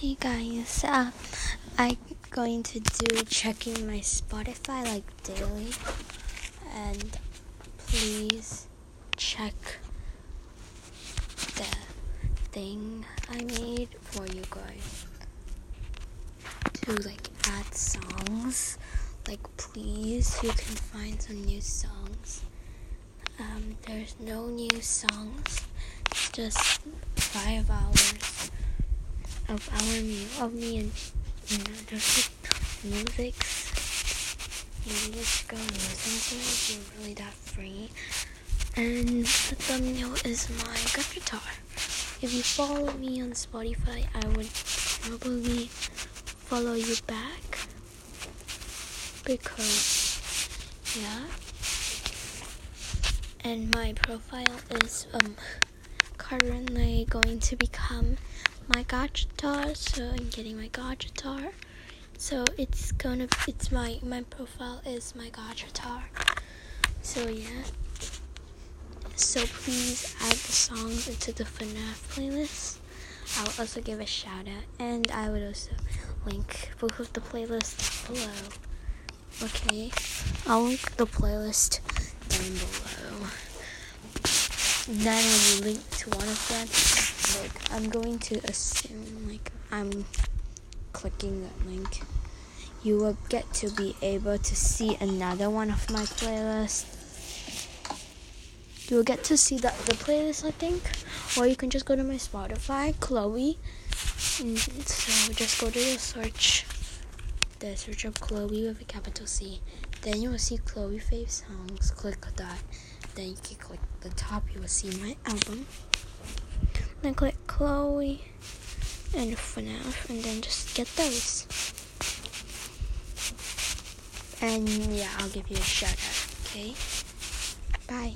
Hey guys, uh, I'm going to do checking my Spotify like daily, and please check the thing I made for you guys to like add songs. Like, please, you can find some new songs. Um, there's no new songs, just five hours of our of me and like musics just go listen to if you're really that free. And the thumbnail is my guitar. If you follow me on spotify i would probably follow you back. Because yeah. And my profile is um currently going to become my guitar so i'm getting my guitar. So it's gonna it's my my profile is my guitar. So yeah. So please add the songs into the FNAF playlist. I will also give a shout out and i would also link both of the playlists below. Okay i'll link the playlist down below. Then i will link to one of them like I'm going to assume like I'm clicking that link. You will get to be able to see another one of my playlists. You will get to see the other playlist I think. Or you can just go to my Spotify Chloe. So just go to the search. The search of Chloe with a capital C. Then you will see Chloe Fave songs. Click that. Then you can click the top. You will see my album then click Chloe and FNAF and then just get those. And yeah, I'll give you a shout out, okay? Bye.